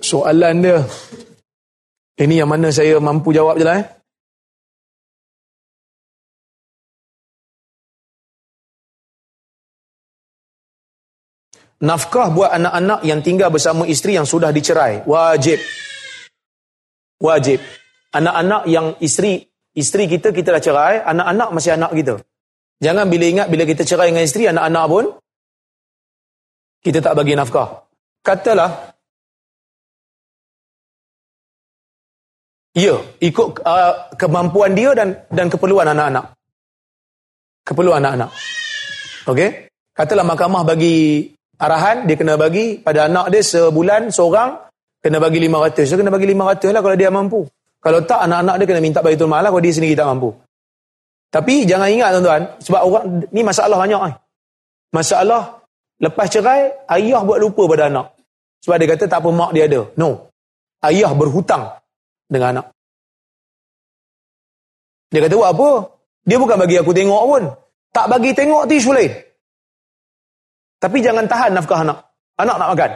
Soalan dia. Ini yang mana saya mampu jawab je lah eh. Nafkah buat anak-anak yang tinggal bersama isteri yang sudah dicerai. Wajib. Wajib. Anak-anak yang isteri isteri kita, kita dah cerai. Anak-anak masih anak kita. Jangan bila ingat bila kita cerai dengan isteri, anak-anak pun kita tak bagi nafkah. Katalah, ya, ikut uh, kemampuan dia dan dan keperluan anak-anak. Keperluan anak-anak. Okey? Katalah mahkamah bagi arahan, dia kena bagi pada anak dia sebulan, seorang, kena bagi 500. Dia kena bagi 500 lah kalau dia mampu. Kalau tak, anak-anak dia kena minta baitul mal lah kalau dia sendiri tak mampu. Tapi jangan ingat tuan-tuan, sebab orang ni masalah banyak eh. Masalah lepas cerai, ayah buat lupa pada anak. Sebab dia kata tak apa mak dia ada. No. Ayah berhutang dengan anak. Dia kata buat apa? Dia bukan bagi aku tengok pun. Tak bagi tengok tu isu lain. Tapi jangan tahan nafkah anak. Anak nak makan.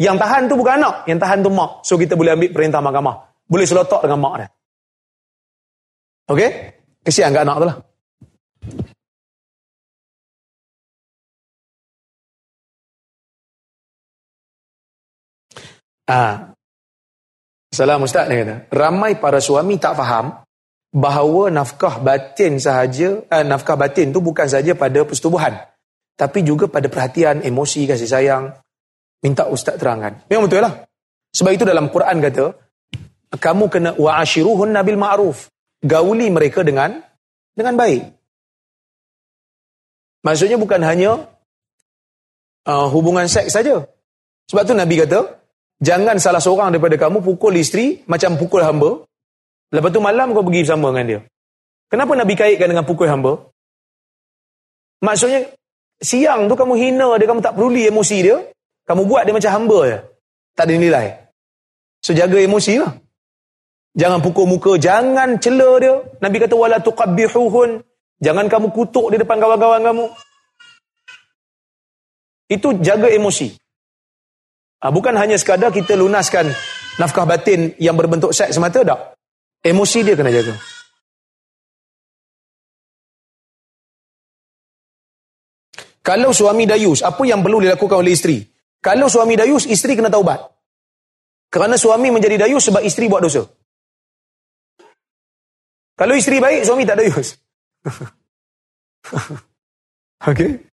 Yang tahan tu bukan anak. Yang tahan tu mak. So kita boleh ambil perintah mahkamah. Boleh selotok dengan mak dia. Okey? Kesian kat anak tu lah. Ah. Salam Ustaz dia kata. Ramai para suami tak faham bahawa nafkah batin sahaja, eh, nafkah batin tu bukan saja pada persetubuhan tapi juga pada perhatian, emosi, kasih sayang. Minta ustaz terangkan. Memang betul lah. Sebab itu dalam Quran kata, kamu kena wa'ashiruhun nabil ma'ruf. Gauli mereka dengan dengan baik. Maksudnya bukan hanya uh, hubungan seks saja. Sebab tu Nabi kata, jangan salah seorang daripada kamu pukul isteri macam pukul hamba. Lepas tu malam kau pergi bersama dengan dia. Kenapa Nabi kaitkan dengan pukul hamba? Maksudnya, Siang tu kamu hina dia, kamu tak peduli emosi dia. Kamu buat dia macam hamba je. Tak ada nilai. So jaga emosi lah. Jangan pukul muka, jangan cela dia. Nabi kata wala tuqabbihuhun. Jangan kamu kutuk di depan kawan-kawan kamu. Itu jaga emosi. Ha, bukan hanya sekadar kita lunaskan nafkah batin yang berbentuk seks semata, tak. Emosi dia kena jaga. Kalau suami dayus, apa yang perlu dilakukan oleh isteri? Kalau suami dayus, isteri kena taubat. Kerana suami menjadi dayus sebab isteri buat dosa. Kalau isteri baik, suami tak dayus. Okey.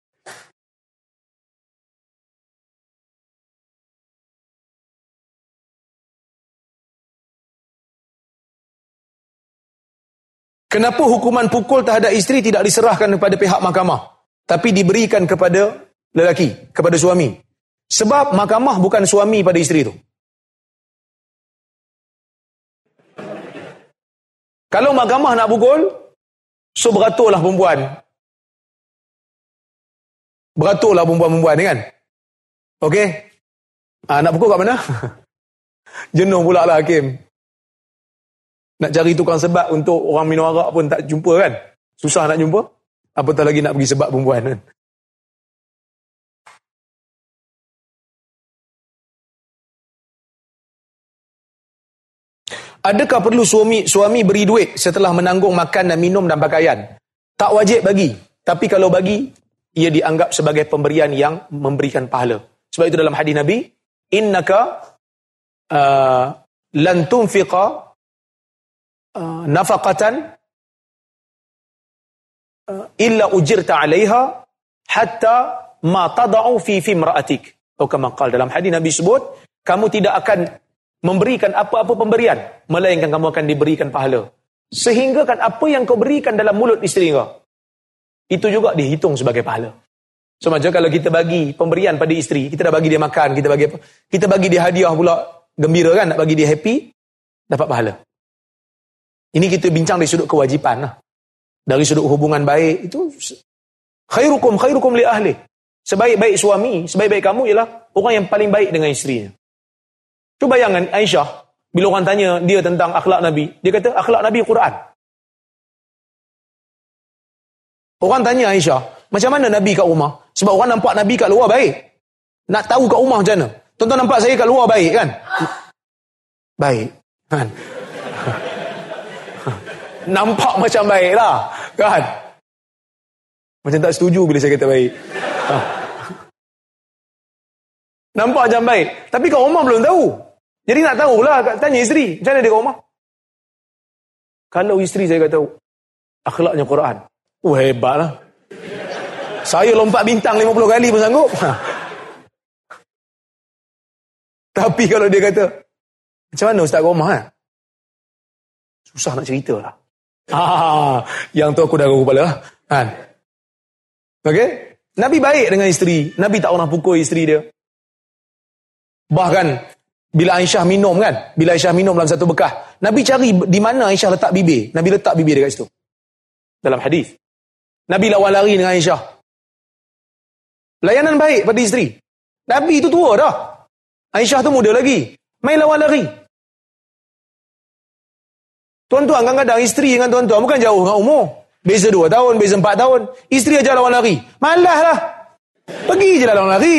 Kenapa hukuman pukul terhadap isteri tidak diserahkan kepada pihak mahkamah? tapi diberikan kepada lelaki, kepada suami. Sebab mahkamah bukan suami pada isteri itu. Kalau mahkamah nak pukul, so beraturlah perempuan. Beraturlah perempuan-perempuan kan? Okey? Ah, nak pukul kat mana? Jenuh pula lah Hakim. Nak cari tukang sebab untuk orang minum arak pun tak jumpa kan? Susah nak jumpa. Apatah lagi nak pergi sebab perempuan kan. Adakah perlu suami suami beri duit setelah menanggung makan dan minum dan pakaian? Tak wajib bagi. Tapi kalau bagi, ia dianggap sebagai pemberian yang memberikan pahala. Sebab itu dalam hadis Nabi, innaka uh, lan tunfiqa uh, nafaqatan illa ujirta 'alaiha hatta ma tad'u fi fimra'atik. Atau kama qala dalam hadis Nabi sebut, kamu tidak akan memberikan apa-apa pemberian melainkan kamu akan diberikan pahala. Sehingga kan apa yang kau berikan dalam mulut isteri kau itu juga dihitung sebagai pahala. So macam kalau kita bagi pemberian pada isteri, kita dah bagi dia makan, kita bagi apa? Kita bagi dia hadiah pula gembira kan, nak bagi dia happy, dapat pahala. Ini kita bincang dari sudut kewajipan lah dari sudut hubungan baik itu khairukum khairukum li ahli. Sebaik-baik suami, sebaik-baik kamu ialah orang yang paling baik dengan isterinya. Cuba bayangkan Aisyah bila orang tanya dia tentang akhlak Nabi, dia kata akhlak Nabi Quran. Orang tanya Aisyah, macam mana Nabi kat rumah? Sebab orang nampak Nabi kat luar baik. Nak tahu kat rumah macam mana? Tuan-tuan nampak saya kat luar baik kan? Baik. Kan? Nampak macam baik lah. Kan? Macam tak setuju bila saya kata baik. Ha. Nampak macam baik. Tapi kat rumah belum tahu. Jadi nak tahu lah. Tanya isteri. Macam mana dia kat rumah? Kalau isteri saya kata. Akhlaknya Quran. Oh hebat lah. Saya lompat bintang 50 kali pun sanggup. Ha. Tapi kalau dia kata, macam mana Ustaz kat rumah kan? Susah nak cerita lah. Ah, yang tu aku dah gagal kepala. Kan? Okey? Nabi baik dengan isteri. Nabi tak pernah pukul isteri dia. Bahkan, bila Aisyah minum kan? Bila Aisyah minum dalam satu bekah. Nabi cari di mana Aisyah letak bibir. Nabi letak bibir dekat situ. Dalam hadis. Nabi lawan lari dengan Aisyah. Layanan baik pada isteri. Nabi itu tua dah. Aisyah tu muda lagi. Main lawan lari. Tuan-tuan kadang-kadang isteri dengan tuan-tuan bukan jauh dengan umur. Beza dua tahun, beza empat tahun. Isteri aja lawan lari. Malah lah. Pergi je lah lawan lari.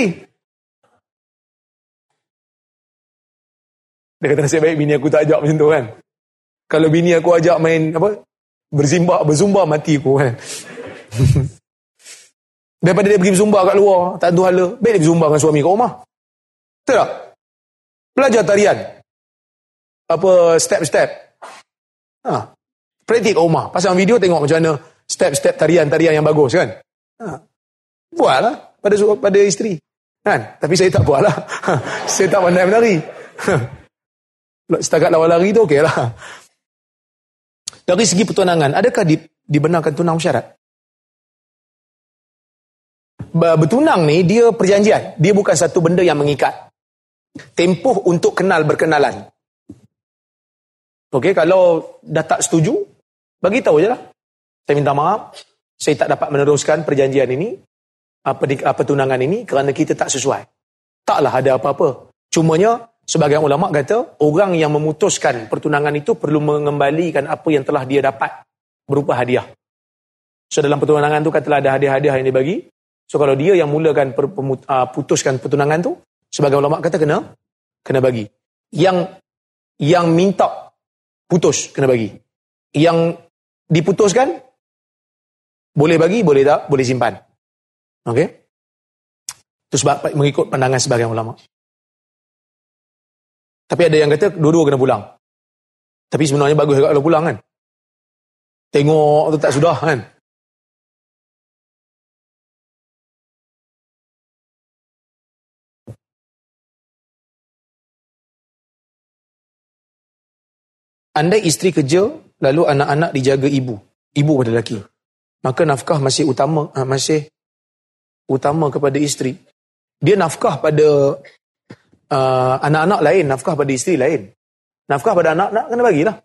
Dia kata nasib baik bini aku tak ajak macam tu kan. Kalau bini aku ajak main apa berzimba, berzumba mati aku kan. Daripada dia pergi berzumba kat luar, tak tentu hala. Baik dia berzumba dengan suami kat rumah. Betul tak? Belajar tarian. Apa step-step. Ha. Praktik kat rumah. Pasang video tengok macam mana step-step tarian-tarian yang bagus kan. Ha. Buatlah pada pada isteri. Kan? Tapi saya tak buatlah. saya tak pandai menari. Setakat lawan lari tu okey lah. Dari segi pertunangan, adakah di, dibenarkan tunang syarat? Bertunang ni, dia perjanjian. Dia bukan satu benda yang mengikat. Tempoh untuk kenal berkenalan. Okey, kalau dah tak setuju, bagi tahu je lah. Saya minta maaf, saya tak dapat meneruskan perjanjian ini, apa, di, apa tunangan ini, kerana kita tak sesuai. Taklah ada apa-apa. Cumanya, sebagai ulama kata, orang yang memutuskan pertunangan itu perlu mengembalikan apa yang telah dia dapat berupa hadiah. So, dalam pertunangan tu katalah ada hadiah-hadiah yang dibagi. So, kalau dia yang mulakan per, pemut, uh, putuskan pertunangan tu, sebagai ulama kata kena, kena bagi. Yang yang minta putus kena bagi. Yang diputuskan boleh bagi, boleh tak, boleh simpan. Okey? Itu sebab mengikut pandangan sebagian ulama. Tapi ada yang kata dua-dua kena pulang. Tapi sebenarnya bagus kalau pulang kan. Tengok tu tak sudah kan. Andai isteri kerja, lalu anak-anak dijaga ibu. Ibu pada lelaki. Maka nafkah masih utama, ah, masih utama kepada isteri. Dia nafkah pada uh, anak-anak lain, nafkah pada isteri lain. Nafkah pada anak-anak kena bagilah.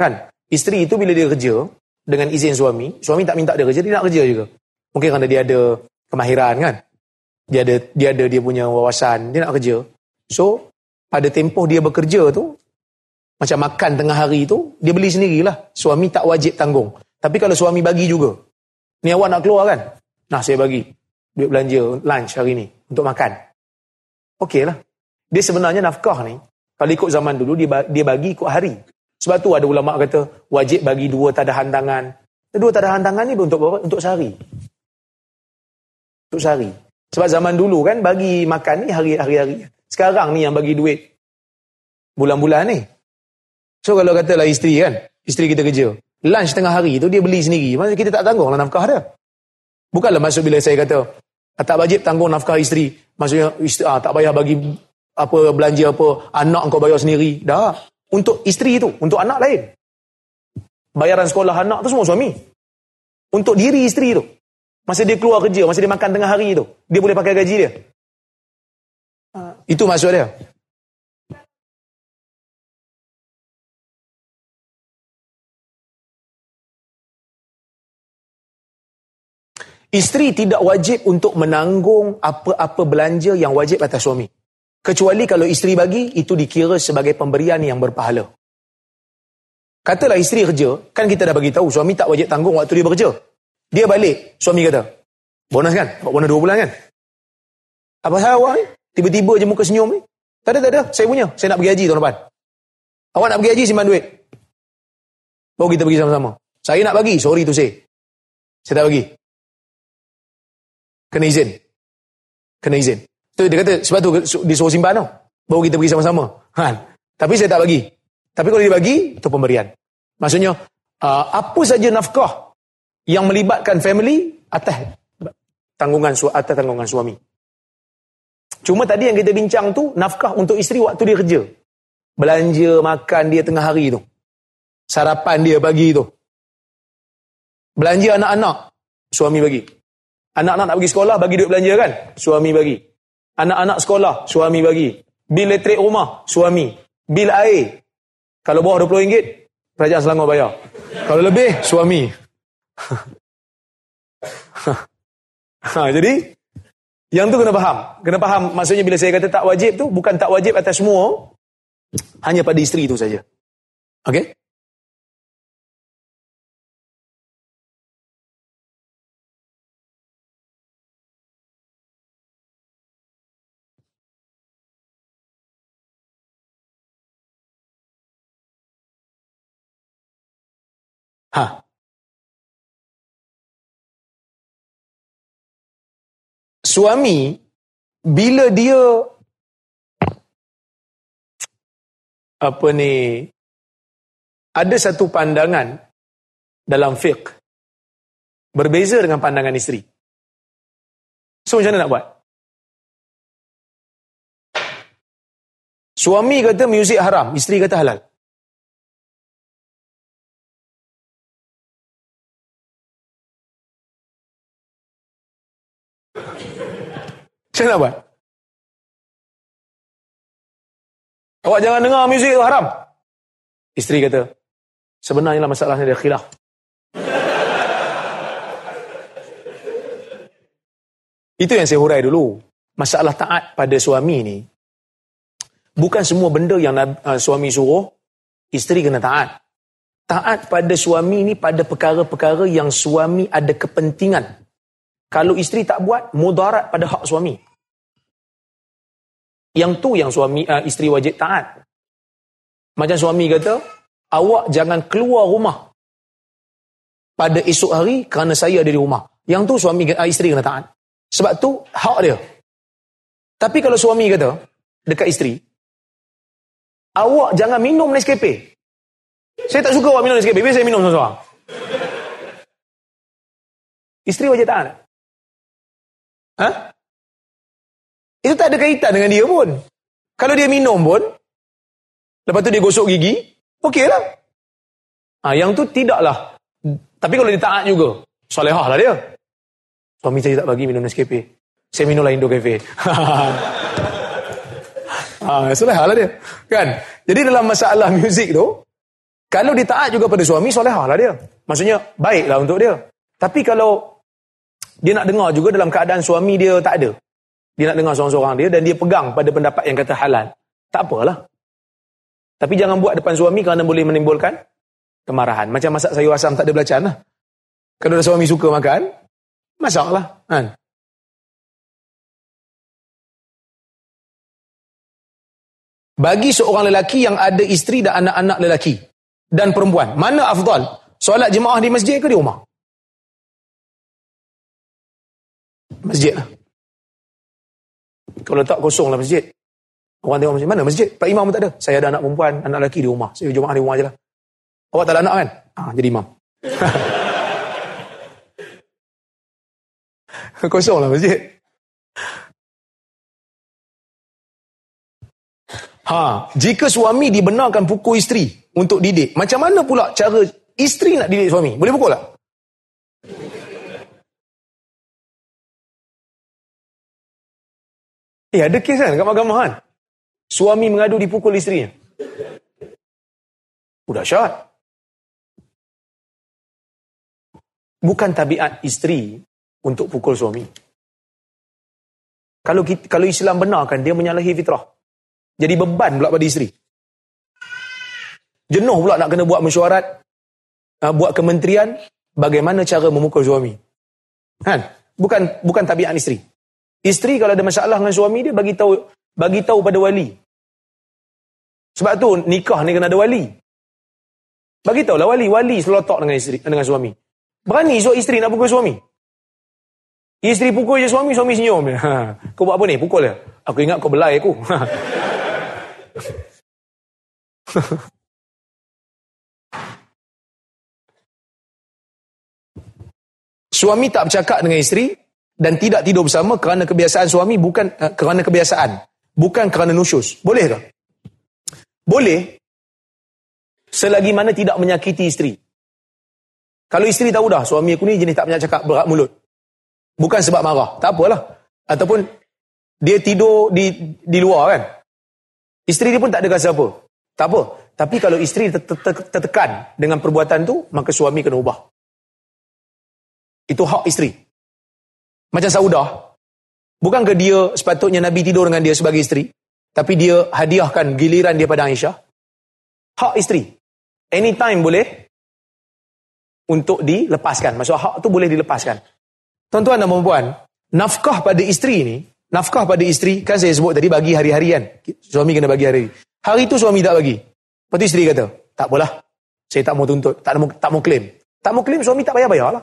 Kan? Isteri itu bila dia kerja, dengan izin suami, suami tak minta dia kerja, dia nak kerja juga. Mungkin kerana dia ada kemahiran kan. Dia ada dia ada dia punya wawasan, dia nak kerja. So, pada tempoh dia bekerja tu, macam makan tengah hari tu, dia beli sendirilah. Suami tak wajib tanggung. Tapi kalau suami bagi juga. Ni awak nak keluar kan? Nah, saya bagi. Duit belanja lunch hari ni. Untuk makan. Okey lah. Dia sebenarnya nafkah ni. Kalau ikut zaman dulu, dia dia bagi ikut hari. Sebab tu ada ulama kata, wajib bagi dua tadahan tangan. Dua tadahan tangan ni untuk apa? Untuk sehari. Untuk sehari. Sebab zaman dulu kan, bagi makan ni hari-hari. Sekarang ni yang bagi duit. Bulan-bulan ni. So kalau katalah isteri kan, isteri kita kerja, lunch tengah hari tu dia beli sendiri. Maksudnya kita tak tanggung lah nafkah dia. Bukanlah maksud bila saya kata, ah, tak wajib tanggung nafkah isteri. Maksudnya isteri, ah, tak payah bagi apa belanja apa, anak kau bayar sendiri. Dah. Untuk isteri itu, untuk anak lain. Bayaran sekolah anak tu semua suami. Untuk diri isteri tu. Masa dia keluar kerja, masa dia makan tengah hari tu, dia boleh pakai gaji dia. Ah. Itu maksud dia. Isteri tidak wajib untuk menanggung apa-apa belanja yang wajib atas suami. Kecuali kalau isteri bagi, itu dikira sebagai pemberian yang berpahala. Katalah isteri kerja, kan kita dah bagi tahu suami tak wajib tanggung waktu dia bekerja. Dia balik, suami kata, bonus kan? Dapat bonus dua bulan kan? Apa saya awak ni? Tiba-tiba je muka senyum ni? Tak ada, tak ada. Saya punya. Saya nak pergi haji tahun depan. Awak nak pergi haji simpan duit. Baru kita pergi sama-sama. Saya nak bagi, sorry tu saya. Saya tak bagi. Kena izin. Kena izin. Tu dia kata sebab tu dia suruh simpan tau. Baru kita pergi sama-sama. Ha. Tapi saya tak bagi. Tapi kalau dia bagi, itu pemberian. Maksudnya, uh, apa saja nafkah yang melibatkan family atas tanggungan atas tanggungan suami. Cuma tadi yang kita bincang tu nafkah untuk isteri waktu dia kerja. Belanja, makan dia tengah hari tu. Sarapan dia pagi tu. Belanja anak-anak, suami bagi. Anak-anak nak pergi sekolah, bagi duit belanja kan? Suami bagi. Anak-anak sekolah, suami bagi. Bil elektrik rumah, suami. Bil air. Kalau bawah RM20, kerajaan Selangor bayar. Kalau lebih, suami. ha, jadi, yang tu kena faham. Kena faham, maksudnya bila saya kata tak wajib tu, bukan tak wajib atas semua, hanya pada isteri itu saja. Okey? Ha. Suami bila dia apa ni ada satu pandangan dalam fiqh berbeza dengan pandangan isteri. So macam mana nak buat? Suami kata muzik haram, isteri kata halal. Saya nak buat. Awak jangan dengar muzik itu haram. Isteri kata, sebenarnya lah masalahnya dia khilaf. Itu yang saya hurai dulu. Masalah taat pada suami ni, bukan semua benda yang uh, suami suruh, isteri kena taat. Taat pada suami ni pada perkara-perkara yang suami ada kepentingan kalau isteri tak buat, mudarat pada hak suami. Yang tu yang suami uh, isteri wajib taat. Macam suami kata, awak jangan keluar rumah pada esok hari kerana saya ada di rumah. Yang tu suami uh, isteri kena taat. Sebab tu hak dia. Tapi kalau suami kata dekat isteri, awak jangan minum Nescafe. Saya tak suka awak minum Nescafe, biar saya minum seorang-seorang. Isteri wajib taat. Ha? Itu tak ada kaitan dengan dia pun. Kalau dia minum pun, lepas tu dia gosok gigi, okey lah. Ha, yang tu tidaklah. Tapi kalau dia taat juga, solehah lah dia. Suami saya tak bagi minum Nescafe. Saya minum lah Indo Cafe. ha, solehah lah dia. Kan? Jadi dalam masalah muzik tu, kalau dia taat juga pada suami, solehah lah dia. Maksudnya, baiklah untuk dia. Tapi kalau dia nak dengar juga dalam keadaan suami dia tak ada. Dia nak dengar seorang-seorang dia dan dia pegang pada pendapat yang kata halal. Tak apalah. Tapi jangan buat depan suami kerana boleh menimbulkan kemarahan. Macam masak sayur asam tak ada belacan lah. Kalau suami suka makan, masaklah. Kan? Bagi seorang lelaki yang ada isteri dan anak-anak lelaki dan perempuan, mana afdal? Solat jemaah di masjid ke di rumah? Masjid lah. Kalau tak kosong lah masjid. Orang tengok masjid. Mana masjid? Pak Imam pun tak ada. Saya ada anak perempuan, anak lelaki di rumah. Saya jemaah di rumah je lah. Awak tak ada anak kan? Ah, jadi imam. kosong lah masjid. Ha, jika suami dibenarkan pukul isteri untuk didik, macam mana pula cara isteri nak didik suami? Boleh pukul tak? Eh, ada kes kan kat mahkamah kan? Suami mengadu dipukul isterinya. Udah syat. Bukan tabiat isteri untuk pukul suami. Kalau kita, kalau Islam benarkan, dia menyalahi fitrah. Jadi beban pula pada isteri. Jenuh pula nak kena buat mesyuarat, uh, buat kementerian, bagaimana cara memukul suami. Kan? Bukan bukan tabiat isteri. Isteri kalau ada masalah dengan suami dia bagi tahu bagi tahu pada wali. Sebab tu nikah ni kena ada wali. Bagi tahu lah wali, wali selotok dengan isteri dengan suami. Berani so isteri nak pukul suami. Isteri pukul je suami, suami senyum. Ha. Kau buat apa ni? Pukul dia. Aku ingat kau belai aku. suami tak bercakap dengan isteri dan tidak tidur bersama kerana kebiasaan suami bukan uh, kerana kebiasaan. Bukan kerana nusyus. Boleh ke? Boleh. Selagi mana tidak menyakiti isteri. Kalau isteri tahu dah suami aku ni jenis tak banyak cakap berat mulut. Bukan sebab marah. Tak apalah. Ataupun dia tidur di di luar kan. Isteri dia pun tak ada rasa apa. Tak apa. Tapi kalau isteri tertekan dengan perbuatan tu, maka suami kena ubah. Itu hak isteri. Macam Saudah. Bukankah dia sepatutnya Nabi tidur dengan dia sebagai isteri? Tapi dia hadiahkan giliran dia pada Aisyah. Hak isteri. Anytime boleh untuk dilepaskan. Maksud hak tu boleh dilepaskan. Tuan-tuan dan puan nafkah pada isteri ni, nafkah pada isteri, kan saya sebut tadi bagi hari-harian. Suami kena bagi hari. Hari tu suami tak bagi. Lepas tu isteri kata, tak apalah. Saya tak mau tuntut, tak mau, tak mau claim. Tak mau claim, suami tak payah-payah lah.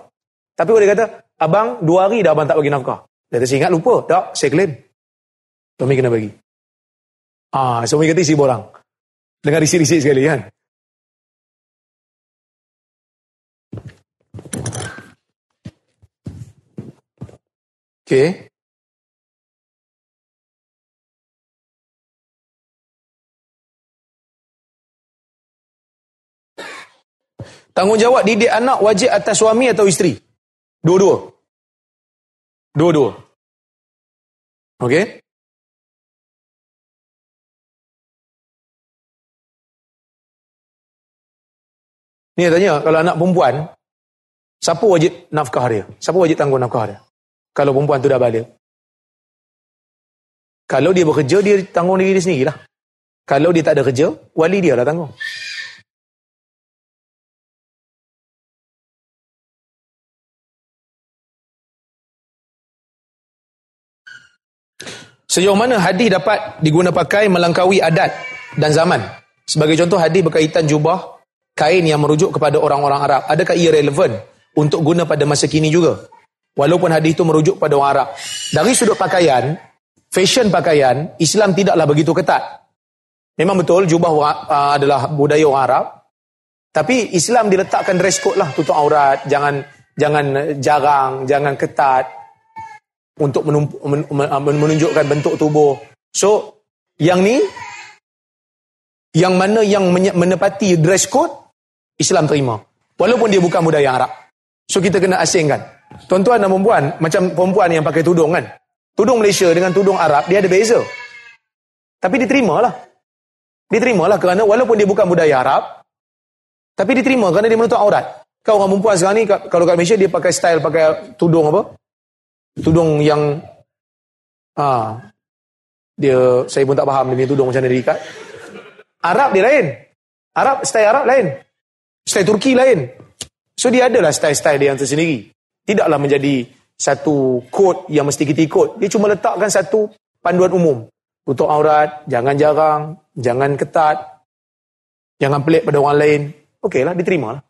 Tapi dia kata, abang dua hari dah abang tak bagi nafkah. Dia kata, saya ingat lupa. Tak, saya claim. Suami kena bagi. Ah, suami kata isi borang. Dengar risik-risik sekali kan. Okay. Tanggungjawab didik anak wajib atas suami atau isteri? Dua-dua. Dua-dua. Okey? Ni tanya, kalau anak perempuan, siapa wajib nafkah dia? Siapa wajib tanggung nafkah dia? Kalau perempuan tu dah balik. Kalau dia bekerja, dia tanggung diri dia sendirilah. Kalau dia tak ada kerja, wali dia lah tanggung. Sejauh mana hadis dapat diguna pakai melangkaui adat dan zaman? Sebagai contoh hadis berkaitan jubah kain yang merujuk kepada orang-orang Arab. Adakah ia relevan untuk guna pada masa kini juga? Walaupun hadis itu merujuk pada orang Arab. Dari sudut pakaian, fashion pakaian, Islam tidaklah begitu ketat. Memang betul jubah uh, adalah budaya orang Arab. Tapi Islam diletakkan dress code lah tutup aurat, jangan jangan jarang, jangan ketat untuk menunjukkan bentuk tubuh. So, yang ni, yang mana yang menepati dress code, Islam terima. Walaupun dia bukan budaya Arab. So, kita kena asingkan. Tuan-tuan dan perempuan, macam perempuan yang pakai tudung kan. Tudung Malaysia dengan tudung Arab, dia ada beza. Tapi diterimalah. Diterimalah kerana walaupun dia bukan budaya Arab, tapi diterima kerana dia menutup aurat. Kau orang perempuan sekarang ni, kalau kat Malaysia, dia pakai style, pakai tudung apa? Tudung yang ah dia saya pun tak faham dia punya tudung macam mana diikat. Arab dia lain. Arab style Arab lain. Style Turki lain. So dia adalah style-style dia yang tersendiri. Tidaklah menjadi satu kod yang mesti kita ikut. Dia cuma letakkan satu panduan umum. Tutup aurat, jangan jarang, jangan ketat, jangan pelik pada orang lain. Okeylah, diterima lah.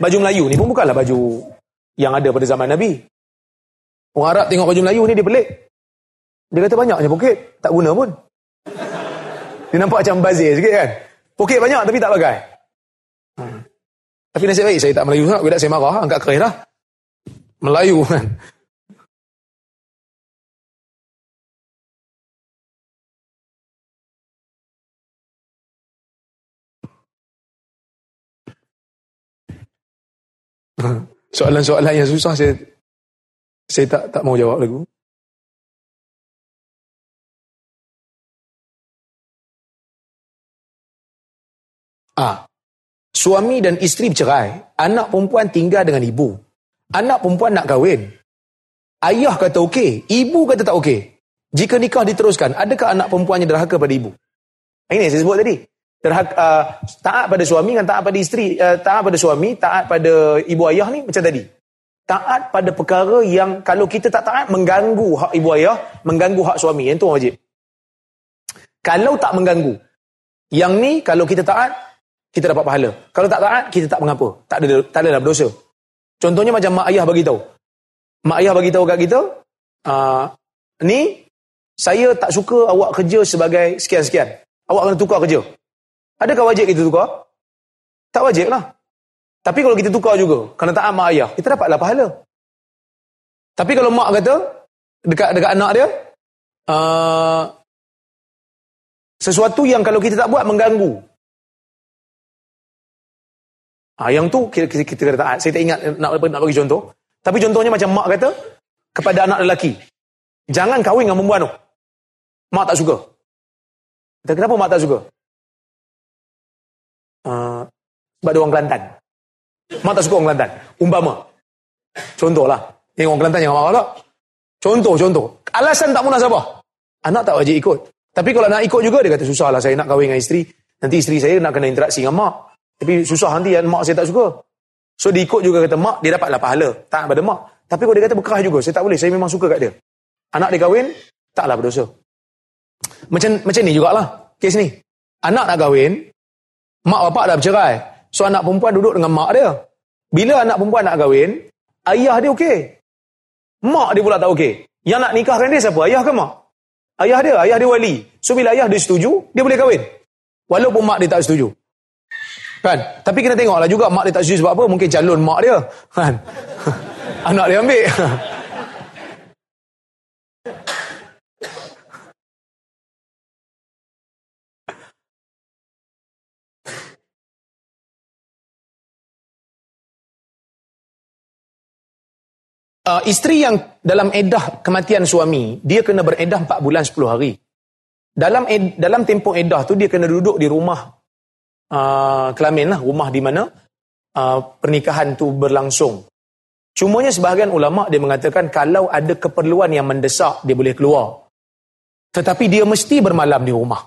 Baju Melayu ni pun bukanlah baju yang ada pada zaman Nabi. Orang Arab tengok baju Melayu ni dia pelik. Dia kata banyaknya poket, tak guna pun. Dia nampak macam bazir sikit kan. Poket banyak tapi tak pakai. Hmm. Tapi nasib baik saya tak Melayu sangat, bila saya marah, angkat keris lah. Melayu kan. Soalan-soalan yang susah saya saya tak tak mau jawab lagu. Ah. Suami dan isteri bercerai, anak perempuan tinggal dengan ibu. Anak perempuan nak kahwin. Ayah kata okey, ibu kata tak okey. Jika nikah diteruskan, adakah anak perempuannya derhaka pada ibu? Ini saya sebut tadi. Derhaka, uh, taat pada suami dan taat pada isteri, uh, taat pada suami, taat pada ibu ayah ni macam tadi taat pada perkara yang kalau kita tak taat mengganggu hak ibu ayah, mengganggu hak suami. Yang tu wajib. Kalau tak mengganggu. Yang ni kalau kita taat, kita dapat pahala. Kalau tak taat, kita tak mengapa. Tak ada tak ada berdosa. Contohnya macam mak ayah bagi tahu. Mak ayah bagi tahu kat kita, uh, ni saya tak suka awak kerja sebagai sekian-sekian. Awak kena tukar kerja. Adakah wajib kita tukar? Tak wajib lah. Tapi kalau kita tukar juga, kena taat mak ayah, kita dapatlah pahala. Tapi kalau mak kata, dekat dekat anak dia, uh, sesuatu yang kalau kita tak buat, mengganggu. Ah, yang tu kita, kita, kita kena taat. Saya tak ingat nak, nak bagi contoh. Tapi contohnya macam mak kata, kepada anak lelaki, jangan kahwin dengan perempuan tu. Mak tak suka. Kenapa mak tak suka? Uh, sebab dia orang Kelantan. Mak tak suka orang Kelantan. Umpama. Contohlah. Yang orang Kelantan yang marah tak? Contoh, contoh. Alasan tak munasabah. Anak tak wajib ikut. Tapi kalau nak ikut juga, dia kata susah lah saya nak kahwin dengan isteri. Nanti isteri saya nak kena interaksi dengan mak. Tapi susah nanti ya, mak saya tak suka. So dia ikut juga kata mak, dia dapatlah pahala. Tak pada mak. Tapi kalau dia kata berkerah juga, saya tak boleh. Saya memang suka kat dia. Anak dia kahwin, taklah berdosa. Macam macam ni jugalah kes ni. Anak nak kahwin, mak bapak dah bercerai. So anak perempuan duduk dengan mak dia. Bila anak perempuan nak kahwin, ayah dia okey. Mak dia pula tak okey. Yang nak nikahkan dia siapa? Ayah ke mak? Ayah dia, ayah dia wali. So bila ayah dia setuju, dia boleh kahwin. Walaupun mak dia tak setuju. Kan? Tapi kena tengoklah juga mak dia tak setuju sebab apa? Mungkin calon mak dia. Kan? anak dia ambil. Uh, isteri yang dalam edah kematian suami, dia kena beredah 4 bulan 10 hari. Dalam ed, dalam tempoh edah tu dia kena duduk di rumah uh, kelamin lah, rumah di mana uh, pernikahan tu berlangsung. Cumanya sebahagian ulama dia mengatakan kalau ada keperluan yang mendesak dia boleh keluar. Tetapi dia mesti bermalam di rumah.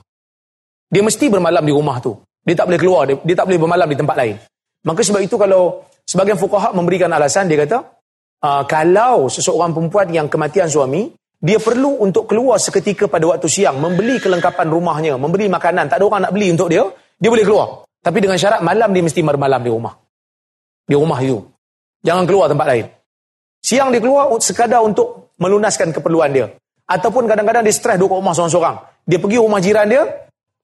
Dia mesti bermalam di rumah tu. Dia tak boleh keluar, dia, dia tak boleh bermalam di tempat lain. Maka sebab itu kalau sebagian fuqaha memberikan alasan dia kata uh, kalau seseorang perempuan yang kematian suami, dia perlu untuk keluar seketika pada waktu siang, membeli kelengkapan rumahnya, membeli makanan, tak ada orang nak beli untuk dia, dia boleh keluar. Tapi dengan syarat malam dia mesti bermalam di rumah. Di rumah itu. Jangan keluar tempat lain. Siang dia keluar sekadar untuk melunaskan keperluan dia. Ataupun kadang-kadang dia stres duduk rumah seorang-seorang. Dia pergi rumah jiran dia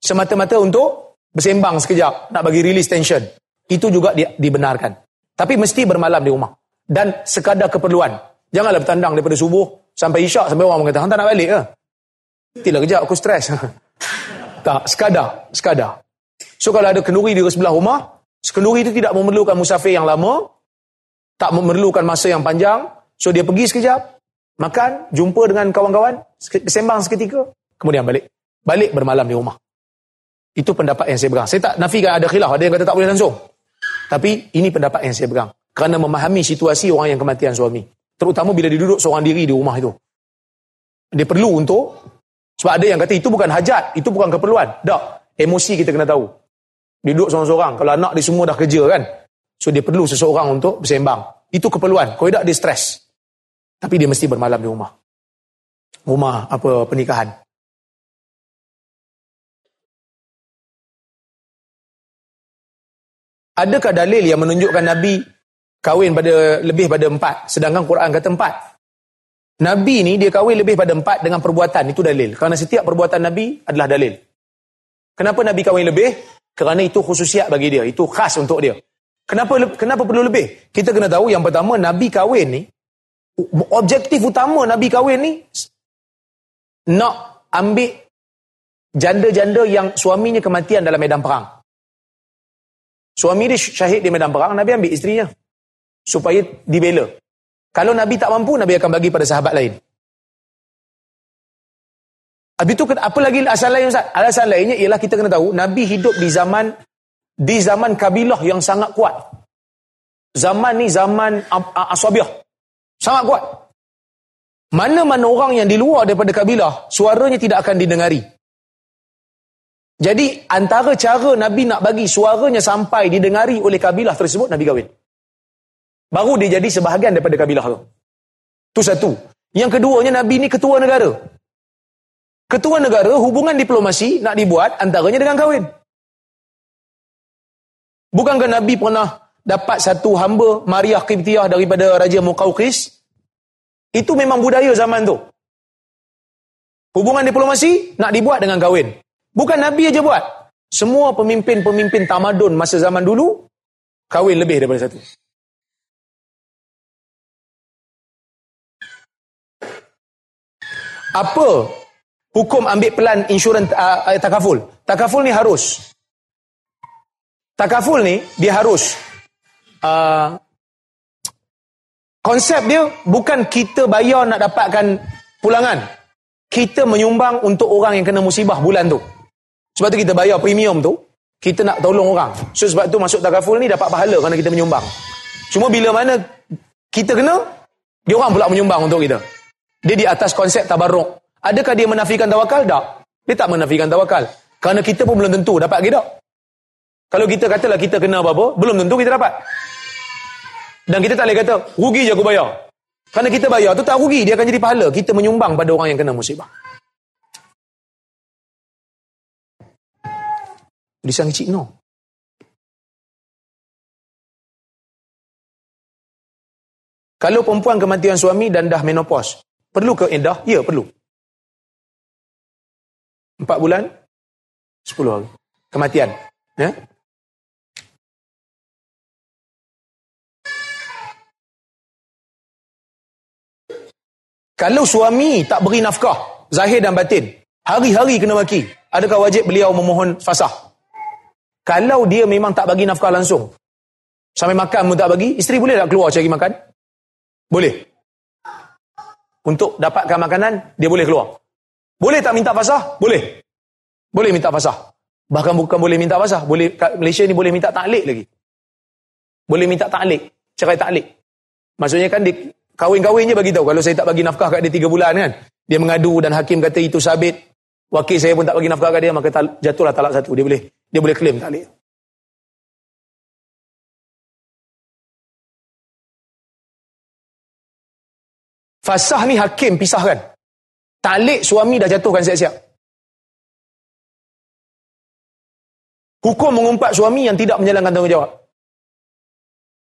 semata-mata untuk bersembang sekejap, nak bagi release tension. Itu juga dia dibenarkan. Tapi mesti bermalam di rumah dan sekadar keperluan. Janganlah bertandang daripada subuh sampai isyak sampai orang mengatakan, "Hantar nak balik ke?" Tidak kejap aku stres. tak, sekadar, sekadar. So kalau ada kenduri di sebelah rumah, kenduri itu tidak memerlukan musafir yang lama, tak memerlukan masa yang panjang, so dia pergi sekejap, makan, jumpa dengan kawan-kawan, sembang seketika, kemudian balik. Balik bermalam di rumah. Itu pendapat yang saya pegang. Saya tak nafikan ada khilaf, ada yang kata tak boleh langsung. Tapi ini pendapat yang saya pegang kerana memahami situasi orang yang kematian suami. Terutama bila dia duduk seorang diri di rumah itu. Dia perlu untuk, sebab ada yang kata itu bukan hajat, itu bukan keperluan. Tak, emosi kita kena tahu. Dia duduk seorang-seorang, kalau anak dia semua dah kerja kan. So dia perlu seseorang untuk bersembang. Itu keperluan, kalau tidak dia stres. Tapi dia mesti bermalam di rumah. Rumah apa pernikahan. Adakah dalil yang menunjukkan Nabi kahwin pada lebih pada empat. Sedangkan Quran kata empat. Nabi ni dia kahwin lebih pada empat dengan perbuatan. Itu dalil. Kerana setiap perbuatan Nabi adalah dalil. Kenapa Nabi kahwin lebih? Kerana itu khususiat bagi dia. Itu khas untuk dia. Kenapa kenapa perlu lebih? Kita kena tahu yang pertama Nabi kahwin ni objektif utama Nabi kahwin ni nak ambil janda-janda yang suaminya kematian dalam medan perang. Suami dia syahid di medan perang, Nabi ambil isterinya supaya dibela. Kalau Nabi tak mampu, Nabi akan bagi pada sahabat lain. Habis itu, apa lagi alasan lain Ustaz? Alasan lainnya ialah kita kena tahu, Nabi hidup di zaman di zaman kabilah yang sangat kuat. Zaman ni zaman Aswabiah. Sangat kuat. Mana-mana orang yang di luar daripada kabilah, suaranya tidak akan didengari. Jadi, antara cara Nabi nak bagi suaranya sampai didengari oleh kabilah tersebut, Nabi kahwin. Baru dia jadi sebahagian daripada kabilah tu. Itu satu. Yang keduanya, Nabi ni ketua negara. Ketua negara, hubungan diplomasi nak dibuat antaranya dengan kahwin. Bukankah Nabi pernah dapat satu hamba Maria Qibtiyah daripada Raja Muqawqis? Itu memang budaya zaman tu. Hubungan diplomasi nak dibuat dengan kahwin. Bukan Nabi aja buat. Semua pemimpin-pemimpin tamadun masa zaman dulu kahwin lebih daripada satu. Apa hukum ambil pelan insurans uh, takaful? Takaful ni harus. Takaful ni dia harus. Uh, konsep dia bukan kita bayar nak dapatkan pulangan. Kita menyumbang untuk orang yang kena musibah bulan tu. Sebab tu kita bayar premium tu. Kita nak tolong orang. So sebab tu masuk takaful ni dapat pahala kerana kita menyumbang. Cuma bila mana kita kena, dia orang pula menyumbang untuk kita. Dia di atas konsep tabarruk. Adakah dia menafikan tawakal? Tak. Dia tak menafikan tawakal. Kerana kita pun belum tentu dapat kita. Kalau kita katalah kita kena apa-apa, belum tentu kita dapat. Dan kita tak boleh kata, rugi je aku bayar. Kerana kita bayar tu tak rugi, dia akan jadi pahala. Kita menyumbang pada orang yang kena musibah. Tulisan kecil no. Kalau perempuan kematian suami dan dah menopause, perlu ke indah? Ya, perlu. Empat bulan, sepuluh hari. Kematian. Ya? Kalau suami tak beri nafkah, zahir dan batin, hari-hari kena maki, adakah wajib beliau memohon fasah? Kalau dia memang tak bagi nafkah langsung, sampai makan pun tak bagi, isteri boleh tak keluar cari makan? Boleh. Untuk dapatkan makanan, dia boleh keluar. Boleh tak minta fasah? Boleh. Boleh minta fasah. Bahkan bukan boleh minta fasah. Boleh, kat Malaysia ni boleh minta taklik lagi. Boleh minta taklik. Cerai taklik. Maksudnya kan dia kahwin-kahwin je bagi tahu. Kalau saya tak bagi nafkah kat dia tiga bulan kan. Dia mengadu dan hakim kata itu sabit. Wakil saya pun tak bagi nafkah kat dia. Maka jatuhlah talak satu. Dia boleh dia boleh claim taklik. Fasah ni hakim pisahkan. Talik suami dah jatuhkan siap-siap. Hukum mengumpat suami yang tidak menjalankan tanggungjawab.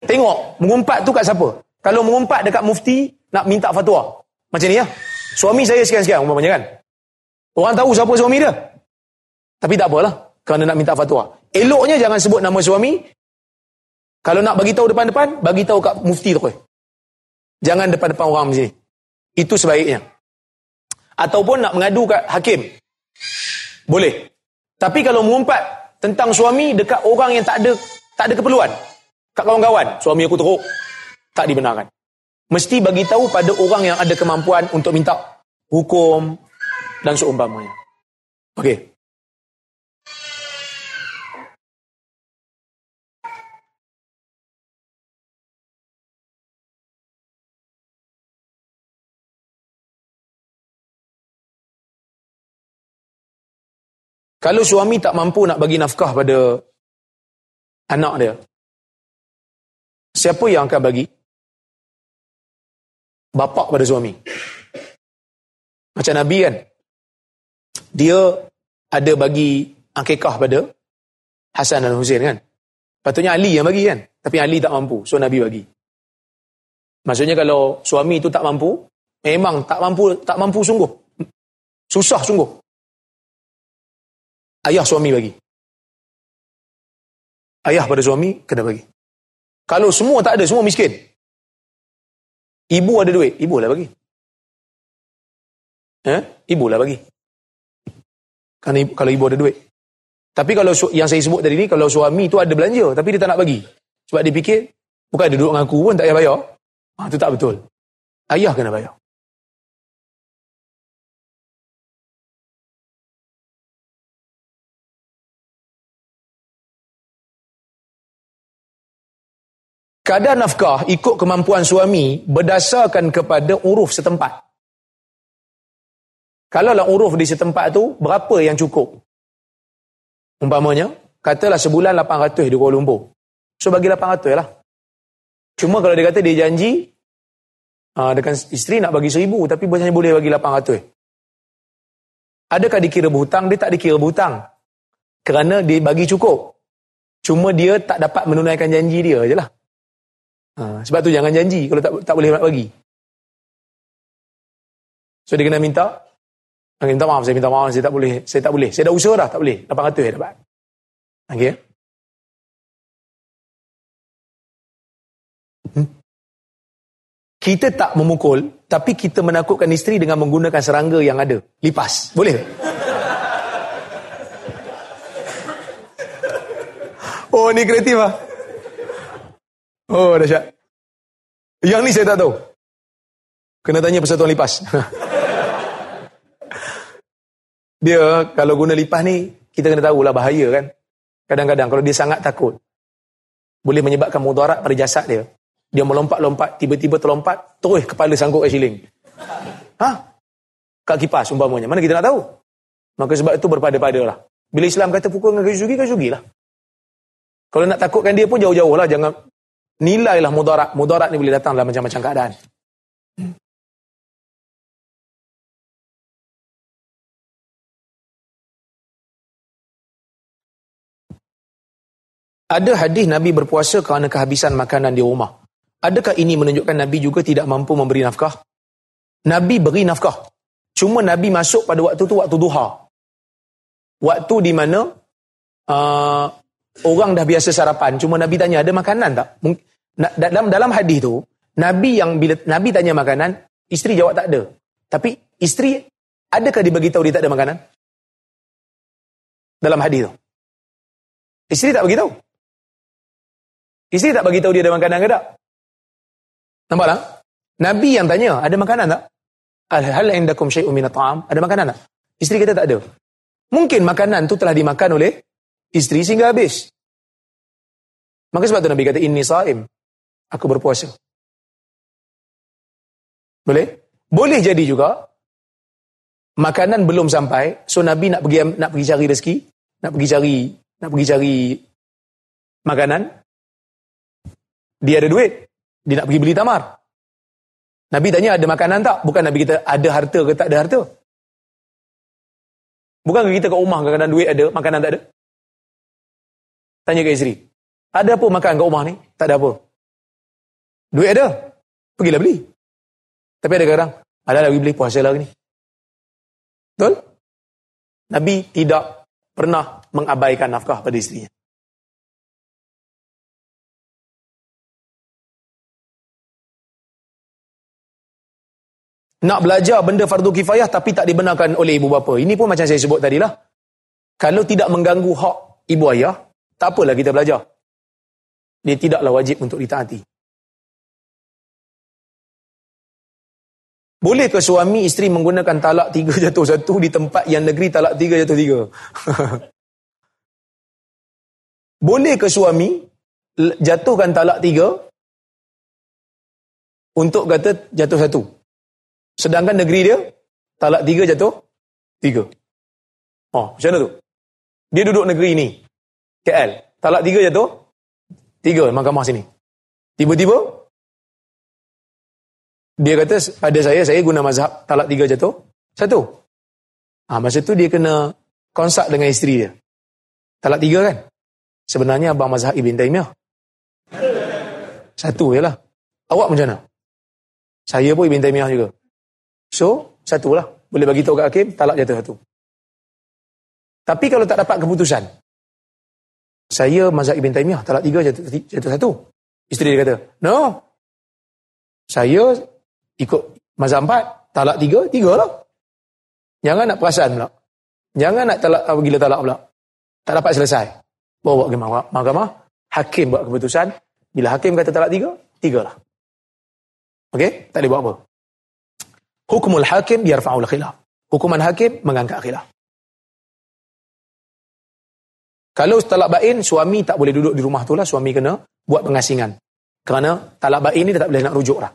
Tengok, mengumpat tu kat siapa? Kalau mengumpat dekat mufti, nak minta fatwa. Macam ni ya. Suami saya sekian-sekian, umpamanya kan. Orang tahu siapa suami dia. Tapi tak apalah, kerana nak minta fatwa. Eloknya jangan sebut nama suami. Kalau nak bagi tahu depan-depan, bagi tahu kat mufti tu. Jangan depan-depan orang macam ni. Itu sebaiknya ataupun nak mengadu kat hakim. Boleh. Tapi kalau mengumpat tentang suami dekat orang yang tak ada tak ada keperluan, kat kawan-kawan, suami aku teruk, tak dibenarkan. Mesti bagi tahu pada orang yang ada kemampuan untuk minta hukum dan seumpamanya. Okey. Kalau suami tak mampu nak bagi nafkah pada anak dia, siapa yang akan bagi? Bapa pada suami. Macam Nabi kan? Dia ada bagi akikah pada Hasan dan Hussein kan? Patutnya Ali yang bagi kan? Tapi Ali tak mampu, so Nabi bagi. Maksudnya kalau suami itu tak mampu, memang tak mampu tak mampu sungguh. Susah sungguh ayah suami bagi. Ayah pada suami kena bagi. Kalau semua tak ada, semua miskin. Ibu ada duit, ibu lah bagi. Eh? Ibu lah bagi. Kerana ibu, kalau ibu ada duit. Tapi kalau yang saya sebut tadi ni, kalau suami tu ada belanja, tapi dia tak nak bagi. Sebab dia fikir, bukan dia duduk dengan aku pun tak payah bayar. Ha, itu tak betul. Ayah kena bayar. Kadar nafkah ikut kemampuan suami berdasarkan kepada uruf setempat. Kalau lah uruf di setempat tu, berapa yang cukup? Umpamanya, katalah sebulan 800 di Kuala Lumpur. So bagi 800 lah. Cuma kalau dia kata dia janji, uh, dengan isteri nak bagi 1000 tapi hanya boleh bagi 800. Adakah dikira berhutang? Dia tak dikira berhutang. Kerana dia bagi cukup. Cuma dia tak dapat menunaikan janji dia je lah. Ha, sebab tu jangan janji kalau tak tak boleh nak bagi. So dia kena minta. Dia minta maaf, saya minta maaf, saya tak boleh. Saya tak boleh. Saya dah usaha dah, tak boleh. 800 saya dapat. Okay. Hmm? Kita tak memukul, tapi kita menakutkan isteri dengan menggunakan serangga yang ada. Lipas. Boleh Oh, ni kreatif lah. Oh, dahsyat. Yang ni saya tak tahu. Kena tanya persatuan lipas. dia kalau guna lipas ni, kita kena tahulah bahaya kan. Kadang-kadang kalau dia sangat takut, boleh menyebabkan mudarat pada jasad dia. Dia melompat-lompat, tiba-tiba terlompat, terus kepala sangkut kat siling. Ha? Kat kipas umpamanya. Mana kita nak tahu? Maka sebab itu berpada-pada lah. Bila Islam kata pukul dengan kayu sugi, kayu sugi lah. Kalau nak takutkan dia pun jauh-jauh lah. Jangan nilailah mudarat. Mudarat ni boleh datang dalam macam-macam keadaan. Ada hadis Nabi berpuasa kerana kehabisan makanan di rumah. Adakah ini menunjukkan Nabi juga tidak mampu memberi nafkah? Nabi beri nafkah. Cuma Nabi masuk pada waktu tu waktu duha. Waktu di mana uh, orang dah biasa sarapan. Cuma Nabi tanya ada makanan tak? Dalam dalam hadis tu Nabi yang bila Nabi tanya makanan, isteri jawab tak ada. Tapi isteri adakah dibagi tahu dia tak ada makanan? Dalam hadis tu. Isteri tak bagi tahu. Isteri tak bagi tahu dia ada makanan ke tak? Nampak tak? Nabi yang tanya, ada makanan tak? Hal indakum syai'un min at'am? Ada makanan tak? Isteri kata tak ada. Mungkin makanan tu telah dimakan oleh isteri sehingga habis. Maka sebab tu Nabi kata inni saim. Aku berpuasa. Boleh? Boleh jadi juga makanan belum sampai, so Nabi nak pergi nak pergi cari rezeki, nak pergi cari nak pergi cari makanan, dia ada duit. Dia nak pergi beli tamar. Nabi tanya ada makanan tak? Bukan Nabi kita ada harta ke tak ada harta. Bukan kita kat rumah kadang-kadang duit ada, makanan tak ada. Tanya ke isteri. Ada apa makan kat rumah ni? Tak ada apa. Duit ada. Pergilah beli. Tapi ada kadang, ada lagi beli puasa lagi ni. Betul? Nabi tidak pernah mengabaikan nafkah pada isterinya. Nak belajar benda fardu kifayah tapi tak dibenarkan oleh ibu bapa. Ini pun macam saya sebut tadi lah. Kalau tidak mengganggu hak ibu ayah, tak apalah kita belajar. Dia tidaklah wajib untuk ditaati. Boleh ke suami isteri menggunakan talak tiga jatuh satu di tempat yang negeri talak tiga jatuh tiga? Boleh ke suami jatuhkan talak tiga untuk kata jatuh satu? Sedangkan negeri dia, talak tiga jatuh, tiga. Oh, macam mana tu? Dia duduk negeri ni, KL. Talak tiga jatuh, tiga mahkamah sini. Tiba-tiba, dia kata pada saya, saya guna mazhab talak tiga jatuh, satu. Ah, masa tu dia kena konsak dengan isteri dia. Talak tiga kan? Sebenarnya abang mazhab Ibn Taymiyah. Satu je lah. Awak macam mana? Saya pun Ibn Taymiyah juga. So, satu lah. Boleh bagi tahu kat hakim, talak jatuh satu. Tapi kalau tak dapat keputusan, saya mazhab Ibn Taymiyah, talak tiga jatuh, satu. Isteri dia kata, no. Saya ikut mazhab empat, talak tiga, tiga lah. Jangan nak perasan pula. Jangan nak talak, gila talak pula. Tak dapat selesai. Bawa ke mahkamah, hakim buat keputusan. Bila hakim kata talak tiga, tiga lah. Okey? Tak boleh buat apa. Hukumul hakim yarfa'ul khilaf. Hukuman hakim mengangkat khilaf. Kalau talak bain, suami tak boleh duduk di rumah tu lah. Suami kena buat pengasingan. Kerana talak bain ni tak boleh nak rujuk lah.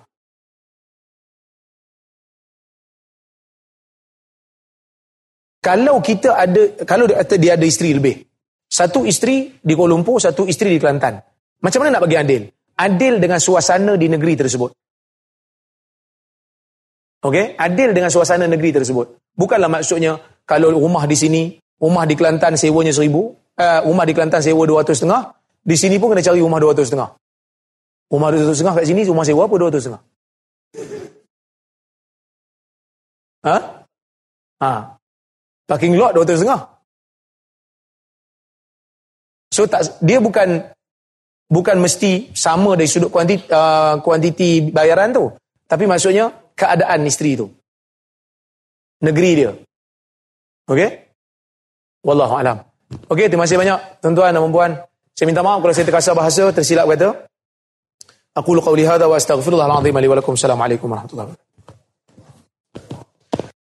Kalau kita ada, kalau dia, dia ada isteri lebih. Satu isteri di Kuala Lumpur, satu isteri di Kelantan. Macam mana nak bagi adil? Adil dengan suasana di negeri tersebut. Okey, adil dengan suasana negeri tersebut. Bukanlah maksudnya kalau rumah di sini, rumah di Kelantan sewanya seribu, uh, rumah di Kelantan sewa dua ratus setengah, Di sini pun kena cari rumah dua ratus setengah. Rumah dua ratus setengah kat sini rumah sewa apa dua ratus setengah? Ha? Ha. Parking lot dua ratus setengah. So tak, dia bukan bukan mesti sama dari sudut kuantiti, uh, kuantiti bayaran tu. Tapi maksudnya keadaan isteri tu. Negeri dia. Okey? Wallahu alam. Okey, terima kasih banyak tuan-tuan dan puan Saya minta maaf kalau saya terkasar bahasa, tersilap kata. Aku lu qauli hadza wa astaghfirullahal azim li wa lakum. Assalamualaikum warahmatullahi wabarakatuh.